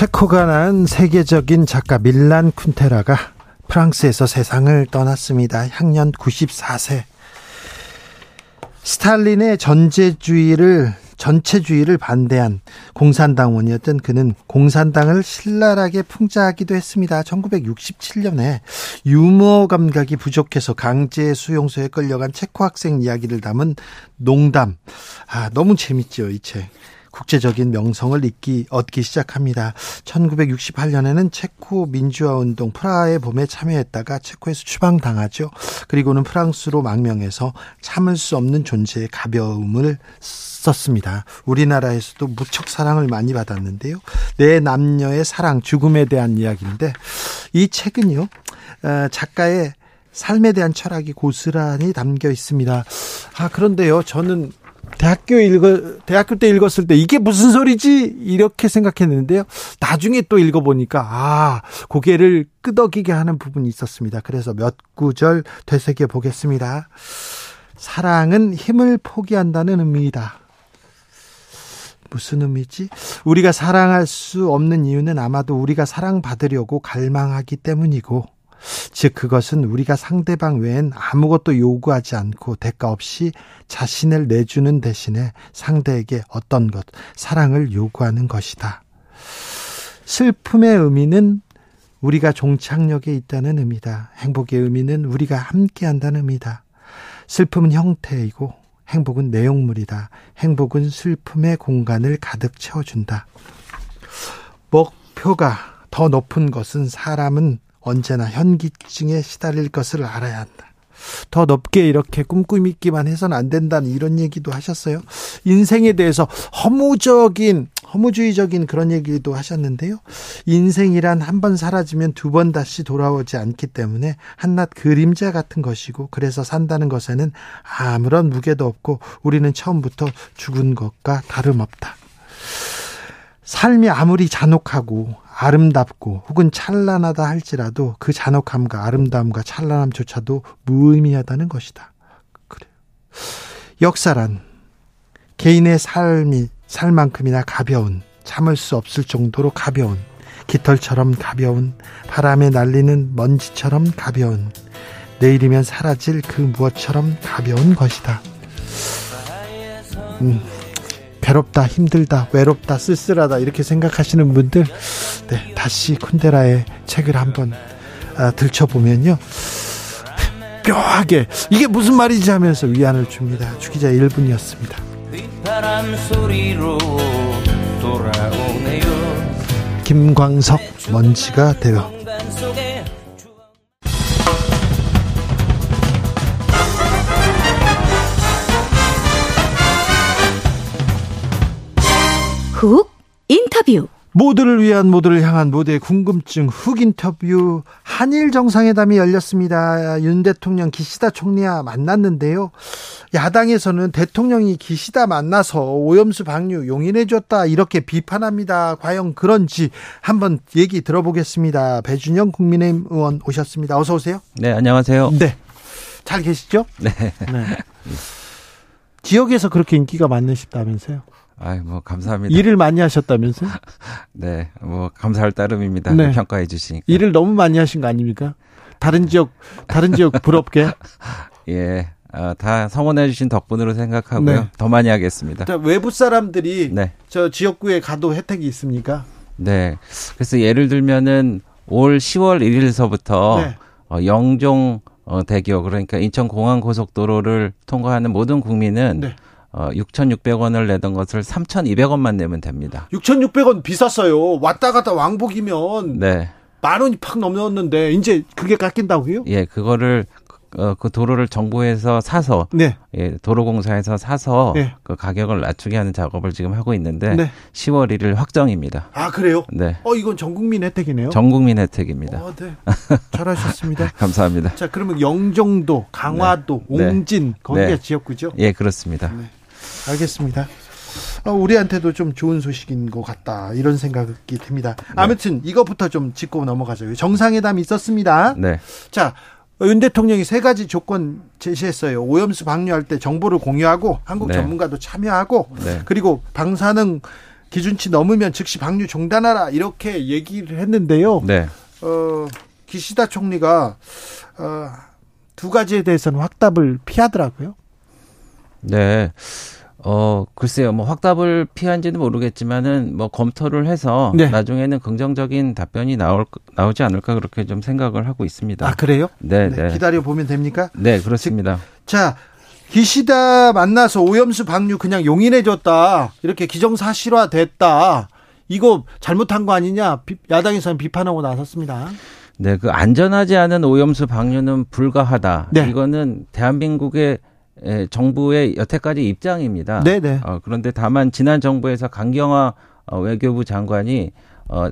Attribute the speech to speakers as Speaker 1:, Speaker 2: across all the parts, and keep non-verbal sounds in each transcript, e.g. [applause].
Speaker 1: 체코가 낳은 세계적인 작가 밀란 쿤테라가 프랑스에서 세상을 떠났습니다. 향년 94세. 스탈린의 전제주의를 전체주의를 반대한 공산당원이었던 그는 공산당을 신랄하게 풍자하기도 했습니다. 1967년에 유머 감각이 부족해서 강제 수용소에 끌려간 체코 학생 이야기를 담은 농담. 아, 너무 재밌죠, 이 책. 국제적인 명성을 잊기, 얻기 시작합니다. 1968년에는 체코 민주화 운동 프라하의 봄에 참여했다가 체코에서 추방당하죠. 그리고는 프랑스로 망명해서 참을 수 없는 존재의 가벼움을 썼습니다. 우리나라에서도 무척 사랑을 많이 받았는데요. 내 남녀의 사랑, 죽음에 대한 이야기인데 이 책은요, 어, 작가의 삶에 대한 철학이 고스란히 담겨 있습니다. 아, 그런데요, 저는 대학교 읽어 대학교 때 읽었을 때 이게 무슨 소리지 이렇게 생각했는데요. 나중에 또 읽어보니까 아 고개를 끄덕이게 하는 부분이 있었습니다. 그래서 몇 구절 되새겨 보겠습니다. 사랑은 힘을 포기한다는 의미이다. 무슨 의미지? 우리가 사랑할 수 없는 이유는 아마도 우리가 사랑받으려고 갈망하기 때문이고, 즉, 그것은 우리가 상대방 외엔 아무것도 요구하지 않고 대가 없이 자신을 내주는 대신에 상대에게 어떤 것, 사랑을 요구하는 것이다. 슬픔의 의미는 우리가 종착역에 있다는 의미다. 행복의 의미는 우리가 함께 한다는 의미다. 슬픔은 형태이고 행복은 내용물이다. 행복은 슬픔의 공간을 가득 채워준다. 목표가 더 높은 것은 사람은 언제나 현기증에 시달릴 것을 알아야 한다. 더 높게 이렇게 꿈꾸기만 해서는 안 된다는 이런 얘기도 하셨어요. 인생에 대해서 허무적인 허무주의적인 그런 얘기도 하셨는데요. 인생이란 한 번 사라지면 두 번 다시 돌아오지 않기 때문에 한낱 그림자 같은 것이고 그래서 산다는 것에는 아무런 무게도 없고 우리는 처음부터 죽은 것과 다름없다. 삶이 아무리 잔혹하고 아름답고 혹은 찬란하다 할지라도 그 잔혹함과 아름다움과 찬란함조차도 무의미하다는 것이다. 그래. 역사란 개인의 삶이 살만큼이나 가벼운 참을 수 없을 정도로 가벼운 깃털처럼 가벼운 바람에 날리는 먼지처럼 가벼운 내일이면 사라질 그 무엇처럼 가벼운 것이다. 음, 괴롭다, 힘들다, 외롭다, 쓸쓸하다 이렇게 생각하시는 분들 네, 다시 쿤데라의 책을 한번 아, 들춰보면요. 뼈하게 이게 무슨 말이지 하면서 위안을 줍니다. 주기자 1분이었습니다. 바람 소리로 돌아오네요. 김광석 먼지가 되어
Speaker 2: 훅 인터뷰
Speaker 1: 모두를 위한 모두를 향한 모두의 궁금증 훅 인터뷰 한일 정상회담이 열렸습니다. 윤 대통령 기시다 총리와 만났는데요. 야당에서는 대통령이 기시다 만나서 오염수 방류 용인해 줬다 이렇게 비판합니다. 과연 그런지 한번 얘기 들어보겠습니다. 배준영 국민의힘 의원 오셨습니다. 어서 오세요.
Speaker 3: 네, 안녕하세요.
Speaker 1: 네. 잘 계시죠?
Speaker 3: 네. 네.
Speaker 1: 지역에서 그렇게 인기가 많으시다면서요?
Speaker 3: 아이, 뭐, 감사합니다.
Speaker 1: 일을 많이 하셨다면서요? [laughs]
Speaker 3: 네, 뭐, 감사할 따름입니다. 네. 평가해 주시니까.
Speaker 1: 일을 너무 많이 하신 거 아닙니까? 다른 지역, 다른 지역 부럽게? [laughs]
Speaker 3: 예. 어, 다 성원해 주신 덕분으로 생각하고요. 네. 더 많이 하겠습니다.
Speaker 1: 자, 외부 사람들이 네. 저 지역구에 가도 혜택이 있습니까?
Speaker 3: 네. 그래서 예를 들면은 올 10월 1일서부터 네. 어, 영종 어, 대교 그러니까 인천 공항 고속도로를 통과하는 모든 국민은 네. 어, 6,600원을 내던 것을 3,200원만 내면 됩니다.
Speaker 1: 6,600원 비쌌어요. 왔다 갔다 왕복이면 네. 만 원이 팍 넘었는데 이제 그게 깎인다고요?
Speaker 3: 예, 그거를 어, 그 도로를 정부에서 사서
Speaker 1: 네.
Speaker 3: 예, 도로공사에서 사서 네. 그 가격을 낮추게 하는 작업을 지금 하고 있는데 네. 10월 1일 확정입니다.
Speaker 1: 아 그래요?
Speaker 3: 네.
Speaker 1: 어 이건 전국민 혜택이네요.
Speaker 3: 전국민 혜택입니다.
Speaker 1: 어, 네. 잘하셨습니다. [laughs]
Speaker 3: 감사합니다.
Speaker 1: 자 그러면 영종도, 강화도, 네. 옹진 네. 거기가 네. 지역구죠?
Speaker 3: 예 그렇습니다. 네.
Speaker 1: 알겠습니다. 어, 우리한테도 좀 좋은 소식인 것 같다 이런 생각이 듭니다. 아무튼 이것부터 좀 짚고 넘어가죠. 정상회담이 있었습니다.
Speaker 3: 네.
Speaker 1: 자 윤 대통령이 세 가지 조건 제시했어요. 오염수 방류할 때 정보를 공유하고 한국 네. 전문가도 참여하고 네. 그리고 방사능 기준치 넘으면 즉시 방류 중단하라 이렇게 얘기를 했는데요.
Speaker 3: 네.
Speaker 1: 어, 기시다 총리가 어, 두 가지에 대해서는 확답을 피하더라고요.
Speaker 3: 네. 어, 글쎄요, 뭐 확답을 피한지는 모르겠지만은 뭐 검토를 해서 네. 나중에는 긍정적인 답변이 나올 나오지 않을까 그렇게 좀 생각을 하고 있습니다.
Speaker 1: 아 그래요?
Speaker 3: 네, 네.
Speaker 1: 네. 기다려 보면 됩니까?
Speaker 3: 네, 그렇습니다.
Speaker 1: 자, 기시다 만나서 오염수 방류 그냥 용인해 줬다. 이렇게 기정사실화 됐다. 이거 잘못한 거 아니냐? 야당에서는 비판하고 나섰습니다.
Speaker 3: 네, 그 안전하지 않은 오염수 방류는 불가하다. 네. 이거는 대한민국의 예, 정부의 여태까지 입장입니다.
Speaker 1: 네네. 네.
Speaker 3: 어, 그런데 다만 지난 정부에서 강경화 어, 외교부 장관이 어,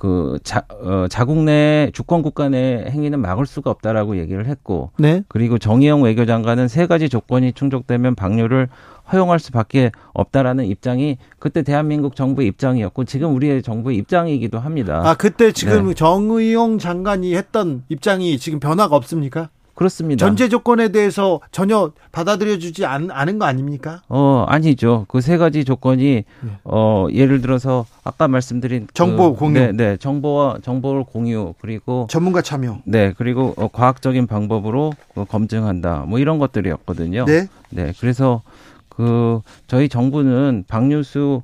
Speaker 3: 그 자, 어, 자국 내 주권 국가 내 행위는 막을 수가 없다라고 얘기를 했고,
Speaker 1: 네.
Speaker 3: 그리고 정의용 외교장관은 세 가지 조건이 충족되면 방류를 허용할 수밖에 없다라는 입장이 그때 대한민국 정부의 입장이었고 지금 우리의 정부의 입장이기도 합니다.
Speaker 1: 아 그때 지금 네. 정의용 장관이 했던 입장이 지금 변화가 없습니까?
Speaker 3: 그렇습니다.
Speaker 1: 전제 조건에 대해서 전혀 받아들여주지 않, 않은 거 아닙니까?
Speaker 3: 어 아니죠. 그 세 가지 조건이 네. 어 예를 들어서 아까 말씀드린
Speaker 1: 그 정보 그, 공유,
Speaker 3: 네, 네, 정보와 정보를 공유 그리고
Speaker 1: 전문가 참여,
Speaker 3: 네, 그리고 어, 과학적인 방법으로 그 검증한다. 뭐 이런 것들이었거든요.
Speaker 1: 네,
Speaker 3: 네, 그래서 그 저희 정부는 방류수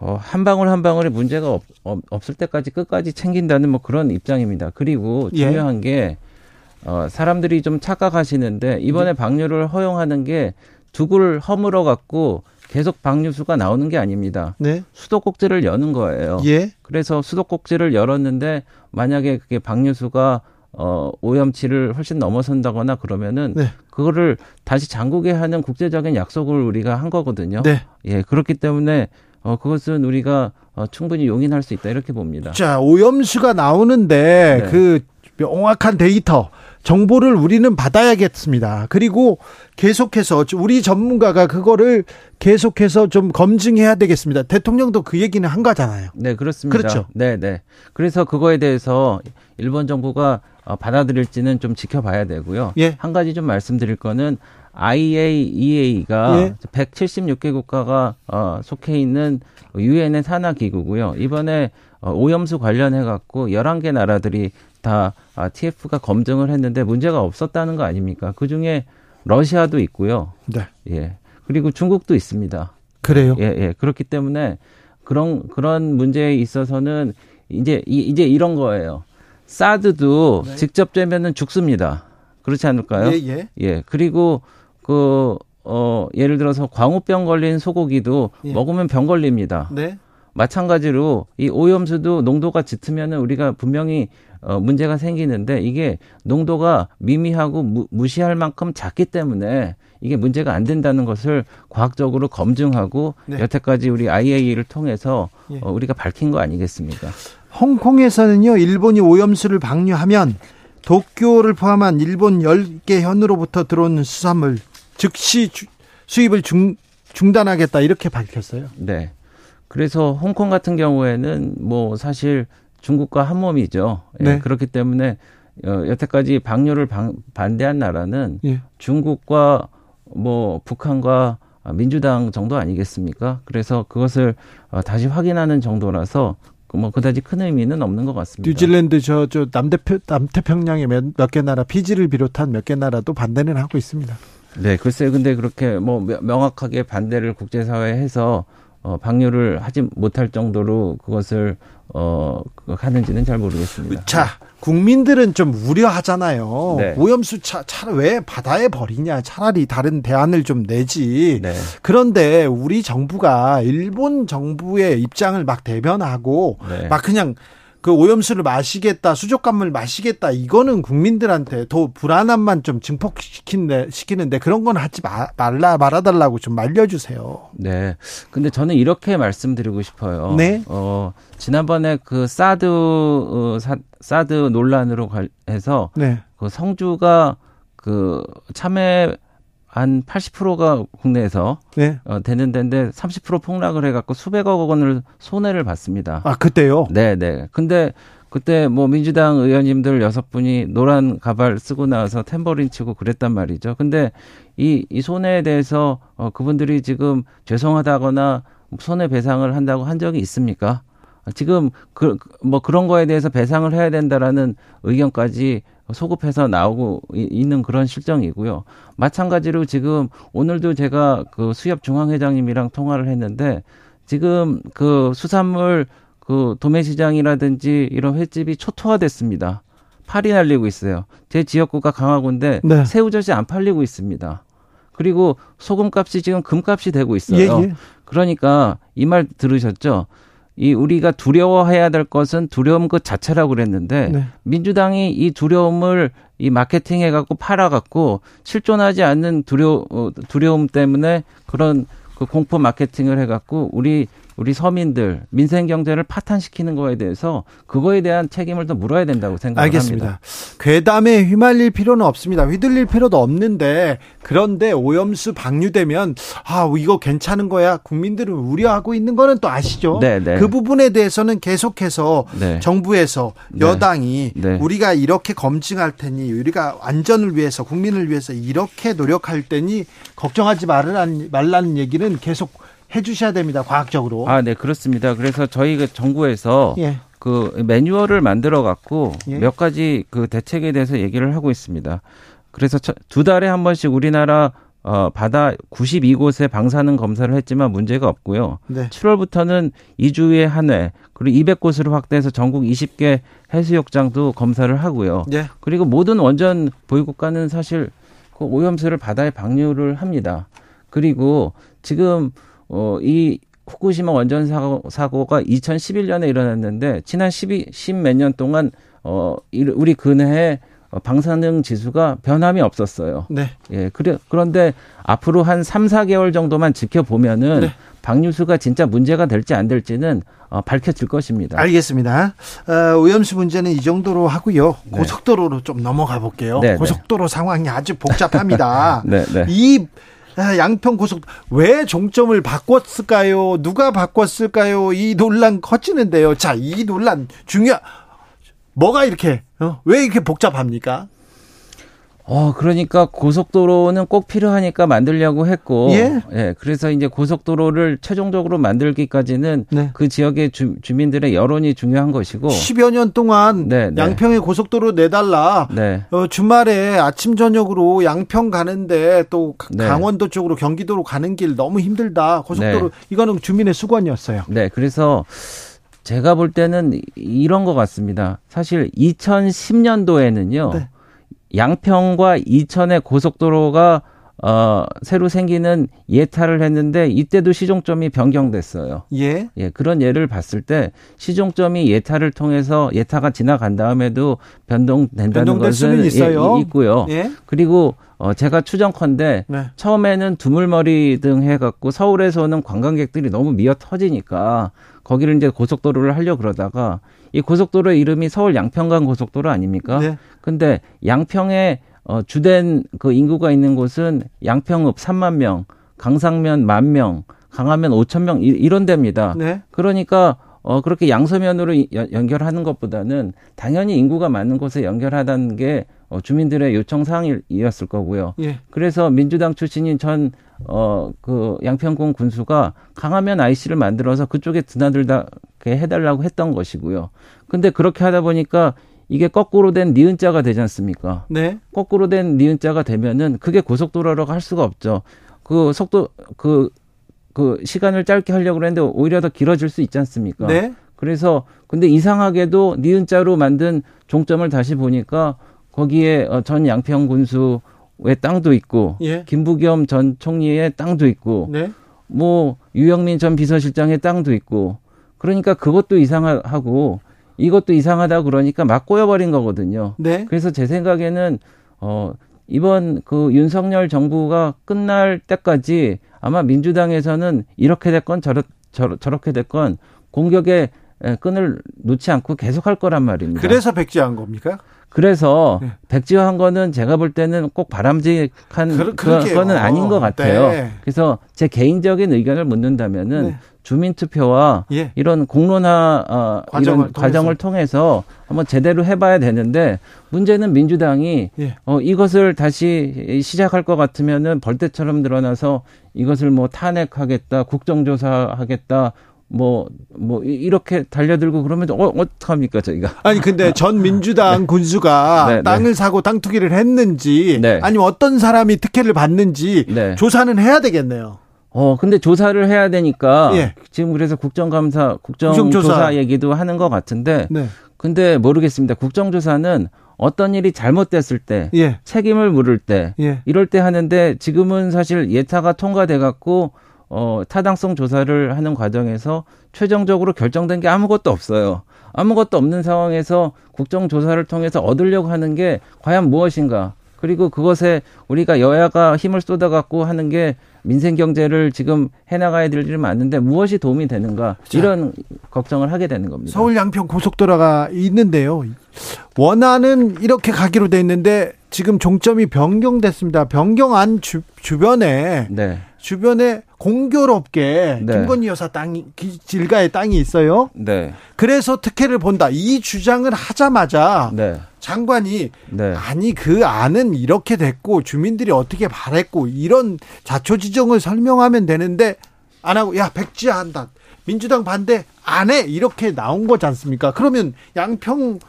Speaker 3: 어, 한 방울 한 방울에 문제가 없, 없을 때까지 끝까지 챙긴다는 뭐 그런 입장입니다. 그리고 예. 중요한 예. 게 어, 사람들이 좀 착각하시는데 이번에 네. 방류를 허용하는 게 두굴 허물어 갖고 계속 방류수가 나오는 게 아닙니다.
Speaker 1: 네.
Speaker 3: 수도꼭지를 여는 거예요.
Speaker 1: 예.
Speaker 3: 그래서 수도꼭지를 열었는데 만약에 그게 방류수가 어, 오염치를 훨씬 넘어선다거나 그러면은
Speaker 1: 네.
Speaker 3: 그거를 다시 잠그게 하는 국제적인 약속을 우리가 한 거거든요.
Speaker 1: 네.
Speaker 3: 예, 그렇기 때문에 어, 그것은 우리가 어, 충분히 용인할 수 있다 이렇게 봅니다.
Speaker 1: 자, 오염수가 나오는데 네. 그 명확한 데이터 정보를 우리는 받아야겠습니다. 그리고 계속해서 우리 전문가가 그거를 계속해서 좀 검증해야 되겠습니다. 대통령도 그 얘기는 한 거잖아요.
Speaker 3: 네, 그렇습니다.
Speaker 1: 그렇죠.
Speaker 3: 네, 네. 그래서 그거에 대해서 일본 정부가 어, 받아들일지는 좀 지켜봐야 되고요.
Speaker 1: 예.
Speaker 3: 한 가지 좀 말씀드릴 거는 IAEA가 예. 176개 국가가 어, 속해 있는 유엔의 산하 기구고요. 이번에 어, 오염수 관련해 갖고 11개 나라들이 다 아, TF가 검증을 했는데 문제가 없었다는 거 아닙니까? 그 중에 러시아도 있고요.
Speaker 1: 네.
Speaker 3: 예. 그리고 중국도 있습니다.
Speaker 1: 그래요?
Speaker 3: 예, 예. 그렇기 때문에 그런 그런 문제에 있어서는 이제 이, 이제 이런 거예요. 사드도 네. 직접 되면은 죽습니다. 그렇지 않을까요?
Speaker 1: 예, 예.
Speaker 3: 예. 그리고 그 어, 예를 들어서 광우병 걸린 소고기도 예. 먹으면 병 걸립니다.
Speaker 1: 네.
Speaker 3: 마찬가지로 이 오염수도 농도가 짙으면은 우리가 분명히 어, 문제가 생기는데 이게 농도가 미미하고 무, 무시할 만큼 작기 때문에 이게 문제가 안 된다는 것을 과학적으로 검증하고 네. 여태까지 우리 IAEA를 통해서 예. 어, 우리가 밝힌 거 아니겠습니까?
Speaker 1: 홍콩에서는요, 일본이 오염수를 방류하면 도쿄를 포함한 일본 10개 현으로부터 들어오는 수산물 즉시 주, 수입을 중, 중단하겠다 이렇게 밝혔어요.
Speaker 3: 네. 그래서 홍콩 같은 경우에는 뭐 사실 중국과 한 몸이죠. 예, 네. 그렇기 때문에 어, 여태까지 방류를 방, 반대한 나라는
Speaker 1: 예.
Speaker 3: 중국과 뭐 북한과 민주당 정도 아니겠습니까? 그래서 그것을 어, 다시 확인하는 정도라서 그뭐 그다지 큰 의미는 없는 것 같습니다.
Speaker 1: 뉴질랜드 저 저 남대표 남태평양의 몇 개 나라 피지를 비롯한 몇 개 나라도 반대는 하고 있습니다.
Speaker 3: 네, 글쎄요. 근데 그렇게 뭐 명확하게 반대를 국제사회에 해서 어, 방류를 하지 못할 정도로 그것을 어 하는지는 잘 모르겠습니다.
Speaker 1: 자, 국민들은 좀 우려하잖아요. 네. 오염수 차, 차를 왜 바다에 버리냐? 차라리 다른 대안을 좀 내지.
Speaker 3: 네.
Speaker 1: 그런데 우리 정부가 일본 정부의 입장을 막 대변하고
Speaker 3: 네.
Speaker 1: 막 그냥 그 오염수를 마시겠다, 수족관물 마시겠다, 이거는 국민들한테 더 불안함만 좀 증폭시키는데, 시키는데 그런 건 하지 마, 말라, 말아달라고 좀 말려주세요.
Speaker 3: 네. 근데 저는 이렇게 말씀드리고 싶어요.
Speaker 1: 네.
Speaker 3: 어, 지난번에 그 사드, 어, 사, 사드 논란으로 해서 네. 그 성주가 그 참외 한 80%가 국내에서 네. 어, 되는 데인데 30% 폭락을 해갖고 수백억 원을 손해를 봤습니다.
Speaker 1: 아 그때요?
Speaker 3: 네, 네. 근데 그때 뭐 민주당 의원님들 여섯 분이 노란 가발 쓰고 나와서 탬버린 치고 그랬단 말이죠. 근데 이, 이 손해에 대해서 어, 그분들이 지금 죄송하다거나 손해 배상을 한다고 한 적이 있습니까? 지금 그 뭐 그런 거에 대해서 배상을 해야 된다라는 의견까지 소급해서 나오고 있는 그런 실정이고요. 마찬가지로 지금 오늘도 제가 그 수협 중앙회장님이랑 통화를 했는데 지금 그 수산물 그 도매시장이라든지 이런 횟집이 초토화됐습니다. 팔이 날리고 있어요. 제 지역구가 강화군데 네. 새우젓이 안 팔리고 있습니다. 그리고 소금값이 지금 금값이 되고 있어요. 예, 예. 그러니까 이 말 들으셨죠? 이 우리가 두려워해야 될 것은 두려움 그 자체라고 그랬는데 네. 민주당이 이 두려움을 이 마케팅해 갖고 팔아 갖고 실존하지 않는 두려 어, 두려움 때문에 그런 그 공포 마케팅을 해 갖고 우리 우리 서민들 민생 경제를 파탄시키는 거에 대해서 그거에 대한 책임을 더 물어야 된다고 생각합니다.
Speaker 1: 알겠습니다. 괴담에 휘말릴 필요는 없습니다. 휘둘릴 필요도 없는데 그런데 오염수 방류되면 아 이거 괜찮은 거야 국민들은 우려하고 있는 거는 또 아시죠? 네, 네. 그 부분에 대해서는 계속해서 네. 정부에서 네. 여당이 네. 우리가 이렇게 검증할 테니 우리가 안전을 위해서 국민을 위해서 이렇게 노력할 테니 걱정하지 말라는 얘기는 계속 해주셔야 됩니다. 과학적으로.
Speaker 3: 아, 네, 그렇습니다. 그래서 저희 그 정부에서 예. 그 매뉴얼을 만들어 갖고 예. 몇 가지 그 대책에 대해서 얘기를 하고 있습니다. 그래서 두 달에 한 번씩 우리나라 어, 바다 92곳에 방사능 검사를 했지만 문제가 없고요. 네. 7월부터는 2주에 한 회, 그리고 200곳으로 확대해서 전국 20개 해수욕장도 검사를 하고요. 네. 그리고 모든 원전 보유국가는 사실 그 오염수를 바다에 방류를 합니다. 그리고 지금 어, 이 후쿠시마 원전 사고, 사고가 2011년에 일어났는데 지난 12, 10몇 년 동안 어, 우리 근해에 방사능 지수가 변함이 없었어요. 네. 예. 그래, 그런데 앞으로 한 3, 4개월 정도만 지켜보면은 네. 방류수가 진짜 문제가 될지 안 될지는 어, 밝혀질 것입니다.
Speaker 1: 알겠습니다. 어, 오염수 문제는 이 정도로 하고요. 네. 고속도로로 좀 넘어가 볼게요. 네, 네. 고속도로 상황이 아주 복잡합니다. [laughs] 네, 네. 이 아, 양평 고속 왜 종점을 바꿨을까요? 누가 바꿨을까요? 이 논란 커지는데요. 자, 이 논란 중요 뭐가 이렇게 어? 왜 이렇게 복잡합니까?
Speaker 3: 어, 그러니까 고속도로는 꼭 필요하니까 만들려고 했고, 예. 예 그래서 이제 고속도로를 최종적으로 만들기까지는 네. 그 지역의 주, 주민들의 여론이 중요한 것이고.
Speaker 1: 10여 년 동안 네, 네. 양평에 고속도로 내달라. 네. 어, 주말에 아침, 저녁으로 양평 가는데 또 네. 강원도 쪽으로 경기도로 가는 길 너무 힘들다. 고속도로, 네. 이거는 주민의 수건이었어요.
Speaker 3: 네, 그래서 제가 볼 때는 이런 것 같습니다. 사실 2010년도에는요. 양평과 이천의 고속도로가 어, 새로 생기는 예타를 했는데 이때도 시종점이 변경됐어요. 예. 예, 그런 예를 봤을 때 시종점이 예타를 통해서 예타가 지나간 다음에도 변동된다는 것은 있어요. 예, 있고요. 예. 그리고 어, 제가 추정컨대 네. 처음에는 두물머리 등 해갖고 서울에서는 관광객들이 너무 미어 터지니까 거기를 이제 고속도로를 하려 그러다가 이 고속도로의 이름이 서울 양평간 고속도로 아닙니까? 네. 근데 양평에 어, 주된 그 인구가 있는 곳은 양평읍 3만 명, 강상면 만 명, 강화면 5천 명 이, 런 데입니다. 네. 그러니까 어, 그렇게 양서면으로 연결하는 것보다는 당연히 인구가 많은 곳에 연결하다는 게 어, 주민들의 요청 사항이었을 거고요. 예. 그래서 민주당 출신인 전, 어, 그 양평군 군수가 강하면 IC를 만들어서 그쪽에 드나들게 해달라고 했던 것이고요. 근데 그렇게 하다 보니까 이게 거꾸로 된 니은자가 되지 않습니까? 네. 거꾸로 된 니은자가 되면은 그게 고속도로라고 할 수가 없죠. 그 속도, 그, 그 시간을 짧게 하려고 그랬는데 오히려 더 길어질 수 있지 않습니까? 네. 그래서 근데 이상하게도 니은자로 만든 종점을 다시 보니까 거기에 어, 전 양평 군수의 땅도 있고 예. 김부겸 전 총리의 땅도 있고 네. 뭐 유영민 전 비서실장의 땅도 있고 그러니까 그것도 이상하고 이것도 이상하다 그러니까 막 꼬여버린 거거든요. 네. 그래서 제 생각에는 어 이번 그 윤석열 정부가 끝날 때까지 아마 민주당에서는 이렇게 됐건 저렇, 저렇 저렇게 됐건 공격의 끈을 놓지 않고 계속 할 거란 말입니다.
Speaker 1: 그래서 백지한 겁니까?
Speaker 3: 그래서 네. 백지화한 거는 제가 볼 때는 꼭 바람직한 그, 그거는 아닌 것 같아요. 네. 그래서 제 개인적인 의견을 묻는다면은 네. 주민 투표와 예. 이런 공론화 어, 과정을 이런 통해서. 과정을 통해서 한번 제대로 해봐야 되는데 문제는 민주당이 예. 어, 이것을 다시 시작할 것 같으면은 벌떼처럼 늘어나서 이것을 뭐 탄핵하겠다, 국정조사하겠다, 뭐, 뭐, 이렇게 달려들고 그러면, 어, 어떡합니까, 저희가.
Speaker 1: 아니, 근데 [laughs] 전 민주당 네. 군수가 네, 네. 땅을 네. 사고 땅 투기를 했는지, 네. 아니면 어떤 사람이 특혜를 받는지, 네. 조사는 해야 되겠네요.
Speaker 3: 어, 근데 조사를 해야 되니까, 예. 지금 그래서 국정감사, 국정조사, 국정조사 얘기도 하는 것 같은데, 네. 근데 모르겠습니다. 국정조사는 어떤 일이 잘못됐을 때, 예. 책임을 물을 때, 예. 이럴 때 하는데, 지금은 사실 예타가 통과돼 갖고, 어, 타당성 조사를 하는 과정에서 최종적으로 결정된 게 아무것도 없어요. 아무것도 없는 상황에서 국정조사를 통해서 얻으려고 하는 게 과연 무엇인가. 그리고 그것에 우리가 여야가 힘을 쏟아갖고 하는 게 민생 경제를 지금 해나가야 될 일이 많은데 무엇이 도움이 되는가 이런 자, 걱정을 하게 되는 겁니다.
Speaker 1: 서울 양평 고속도로가 있는데요. 원안은 이렇게 가기로 돼 있는데 지금 종점이 변경됐습니다. 변경안 주, 주변에 네. 주변에 공교롭게 네. 김건희 여사 땅이 질가의 땅이 있어요. 네. 그래서 특혜를 본다. 이 주장을 하자마자 네. 장관이 네. 아니 그 안은 이렇게 됐고 주민들이 어떻게 바랬고 이런 자초지종을 설명하면 되는데 안 하고 야 백지화 한다. 민주당 반대 안 해. 이렇게 나온 거지 않습니까? 그러면 양평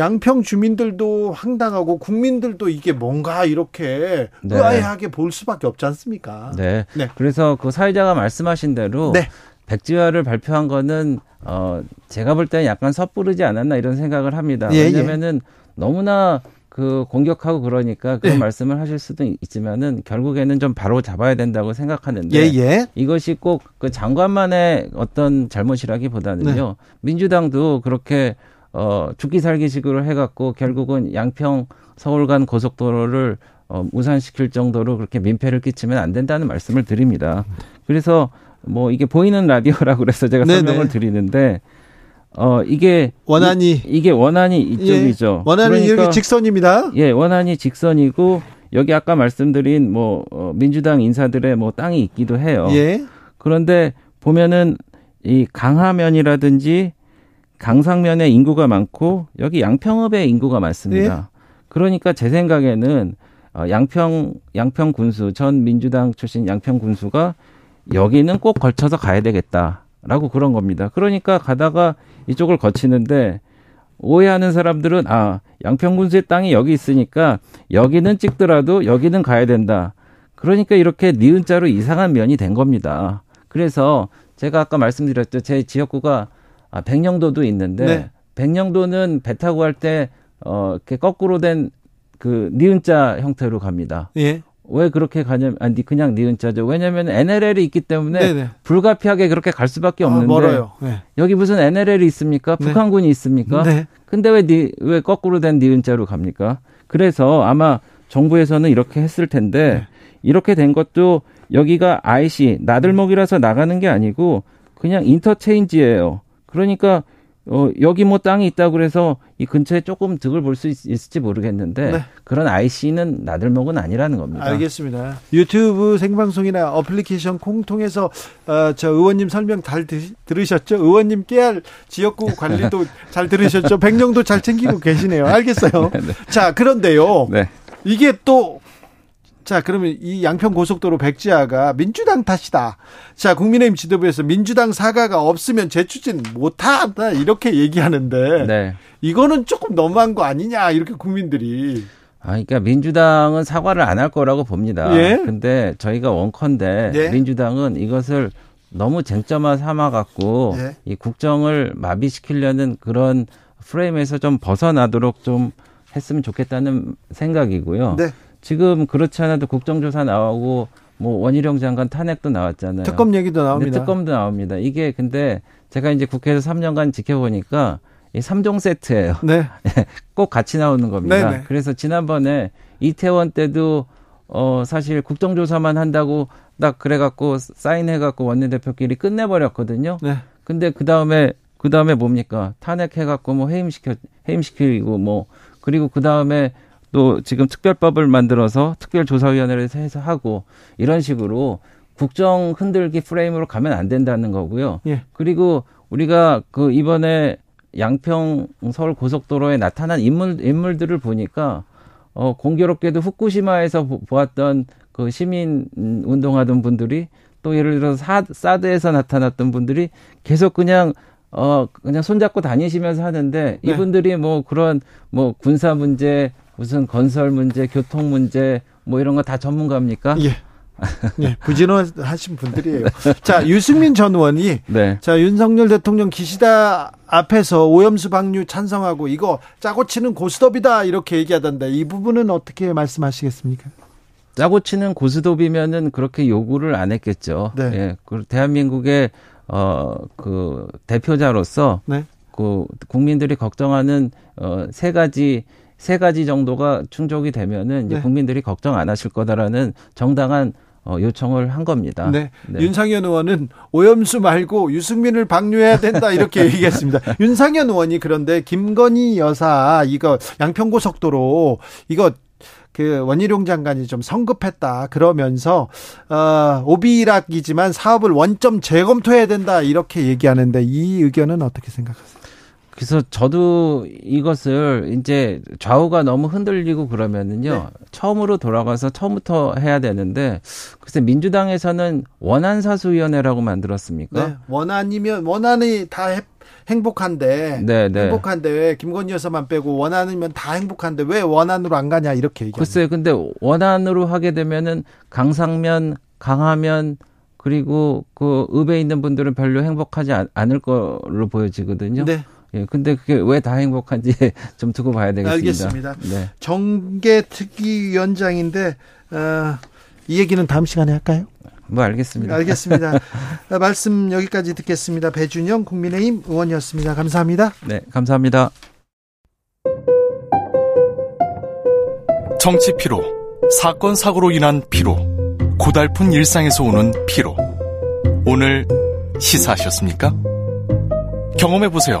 Speaker 1: 양평 주민들도 황당하고 국민들도 이게 뭔가 이렇게 네. 의아해하게 볼 수밖에 없지 않습니까?
Speaker 3: 네. 네. 그래서 그 사회자가 말씀하신 대로 네. 백지화를 발표한 거는 어 제가 볼 때는 약간 섣부르지 않았나 이런 생각을 합니다. 예, 예. 왜냐면은 예. 너무나 그 공격하고 그러니까 그런 예. 말씀을 하실 수도 있지만은 결국에는 좀 바로 잡아야 된다고 생각하는데 예, 예. 이것이 꼭 그 장관만의 어떤 잘못이라기보다는요 네. 민주당도 그렇게 어, 죽기 살기식으로 해갖고 결국은 양평 서울 간 고속도로를 어, 무산시킬 정도로 그렇게 민폐를 끼치면 안 된다는 말씀을 드립니다. 그래서 뭐 이게 보이는 라디오라고 그래서 제가 네네. 설명을 드리는데 어 이게
Speaker 1: 원안이
Speaker 3: 이, 이게 원안이 이쪽이죠.
Speaker 1: 예, 원안은 그러니까, 이렇게 직선입니다.
Speaker 3: 예, 원안이 직선이고 여기 아까 말씀드린 뭐 어, 민주당 인사들의 뭐 땅이 있기도 해요. 예. 그런데 보면은 이 강하면이라든지 강상면에 인구가 많고 여기 양평읍에 인구가 많습니다. 네? 그러니까 제 생각에는 어, 양평 양평 군수 전 민주당 출신 양평 군수가 여기는 꼭 걸쳐서 가야 되겠다라고 그런 겁니다. 그러니까 가다가 이쪽을 거치는데 오해하는 사람들은 아 양평 군수의 땅이 여기 있으니까 여기는 찍더라도 여기는 가야 된다. 그러니까 이렇게 니은자로 이상한 면이 된 겁니다. 그래서 제가 아까 말씀드렸죠. 제 지역구가 아, 백령도도 있는데 네. 백령도는 배 타고 갈 때 어, 이렇게 거꾸로 된 그 니은자 형태로 갑니다. 예. 왜 그렇게 가냐면 아니 그냥 니은자죠. 왜냐하면 NLL이 있기 때문에 네네. 불가피하게 그렇게 갈 수밖에 아, 없는데 아, 멀어요. 네. 여기 무슨 NLL이 있습니까? 네. 북한군이 있습니까? 네. 근데 왜 니, 왜 거꾸로 된 니은자로 갑니까? 그래서 아마 정부에서는 이렇게 했을 텐데 네. 이렇게 된 것도 여기가 IC 나들목이라서 나가는 게 아니고 그냥 인터체인지예요. 그러니까 어, 여기 뭐 땅이 있다고 그래서 이 근처에 조금 득을 볼 수 있을지 모르겠는데 네. 그런 IC는 나들목은 아니라는 겁니다.
Speaker 1: 알겠습니다. 유튜브 생방송이나 어플리케이션 콩 통해서 어, 저 의원님 설명 잘 들으셨죠? 의원님 깨알 지역구 관리도 [laughs] 잘 들으셨죠? 백령도 잘 챙기고 계시네요. 알겠어요. [laughs] 네, 네. 자, 그런데요. 네. 이게 또 자, 그러면 이 양평 고속도로 백지화가 민주당 탓이다. 자, 국민의힘 지도부에서 민주당 사과가 없으면 재추진 못한다. 이렇게 얘기하는데. 네. 이거는 조금 너무한 거 아니냐. 이렇게 국민들이.
Speaker 3: 아, 그러니까 민주당은 사과를 안 할 거라고 봅니다. 예? 근데 저희가 원컨대 예? 민주당은 이것을 너무 쟁점화 삼아 갖고 예? 이 국정을 마비시키려는 그런 프레임에서 좀 벗어나도록 좀 했으면 좋겠다는 생각이고요. 네. 지금 그렇지 않아도 국정조사 나오고 뭐 원희룡 장관 탄핵도 나왔잖아요.
Speaker 1: 특검 얘기도 나옵니다.
Speaker 3: 특검도 나옵니다. 이게 근데 제가 이제 국회에서 3년간 지켜보니까 이 3종 세트예요.
Speaker 1: 네. [laughs]
Speaker 3: 꼭 같이 나오는 겁니다. 네네. 네. 그래서 지난번에 이태원 때도 어 사실 국정조사만 한다고 딱 그래갖고 사인해갖고 원내대표끼리 끝내버렸거든요. 네. 근데 그 다음에 그 다음에 뭡니까 탄핵해갖고 뭐 해임시켜 해임시키고 뭐 그리고 그 다음에 또 지금 특별법을 만들어서 특별조사위원회를 해서 하고 이런 식으로 국정 흔들기 프레임으로 가면 안 된다는 거고요. 예. 그리고 우리가 그 이번에 양평 서울 고속도로에 나타난 인물 인물들을 보니까 어 공교롭게도 후쿠시마에서 보, 보았던 그 시민 운동하던 분들이 또 예를 들어서 사, 사드에서 나타났던 분들이 계속 그냥 어 그냥 손잡고 다니시면서 하는데 네. 이분들이 뭐 그런 뭐 군사 문제 무슨 건설 문제, 교통 문제 뭐 이런 거 다 전문가입니까?
Speaker 1: 예. 예, 부진하신 분들이에요. [laughs] 자, 유승민 전 의원이 네. 자, 윤석열 대통령 기시다 앞에서 오염수 방류 찬성하고 이거 짜고 치는 고스톱이다 이렇게 얘기하던데 이 부분은 어떻게 말씀하시겠습니까?
Speaker 3: 짜고 치는 고스톱이면은 그렇게 요구를 안 했겠죠. 네. 예. 그 대한민국의 어 그 대표자로서 네. 그 국민들이 걱정하는 어세 가지 세 가지 정도가 충족이 되면은 이제 네. 국민들이 걱정 안 하실 거다라는 정당한 어, 요청을 한 겁니다.
Speaker 1: 네. 네. 윤상현 의원은 오염수 말고 유승민을 방류해야 된다 이렇게 [laughs] 얘기했습니다. 윤상현 의원이 그런데 김건희 여사 이거 양평고속도로 이거 그 원희룡 장관이 좀 성급했다 그러면서 어 오비락이지만 사업을 원점 재검토해야 된다 이렇게 얘기하는데 이 의견은 어떻게 생각하세요?
Speaker 3: 그래서 저도 이것을 이제 좌우가 너무 흔들리고 그러면은요 네. 처음으로 돌아가서 처음부터 해야 되는데 글쎄 민주당에서는 원안 사수위원회라고 만들었습니까? 네.
Speaker 1: 원안이면 원안이 다 해, 행복한데 네, 네. 행복한데 왜 김건희 여사만 빼고 원안이면 다 행복한데 왜 원안으로 안 가냐 이렇게 얘기합니다.
Speaker 3: 글쎄 근데 원안으로 하게 되면은 강상면 강하면 그리고 그 읍에 있는 분들은 별로 행복하지 않을 걸로 보여지거든요. 네. 예, 근데 그게 왜 다 행복한지 [laughs] 좀 두고 봐야 되겠습니다.
Speaker 1: 알겠습니다. 네. 정계 특위위원장인데 어, 이 얘기는 다음 시간에 할까요?
Speaker 3: 뭐 알겠습니다.
Speaker 1: 알겠습니다. [laughs] 말씀 여기까지 듣겠습니다. 배준영 국민의힘 의원이었습니다. 감사합니다.
Speaker 3: 네, 감사합니다.
Speaker 4: 정치 피로, 사건 사고로 인한 피로, 고달픈 일상에서 오는 피로. 오늘 시사하셨습니까? 경험해 보세요.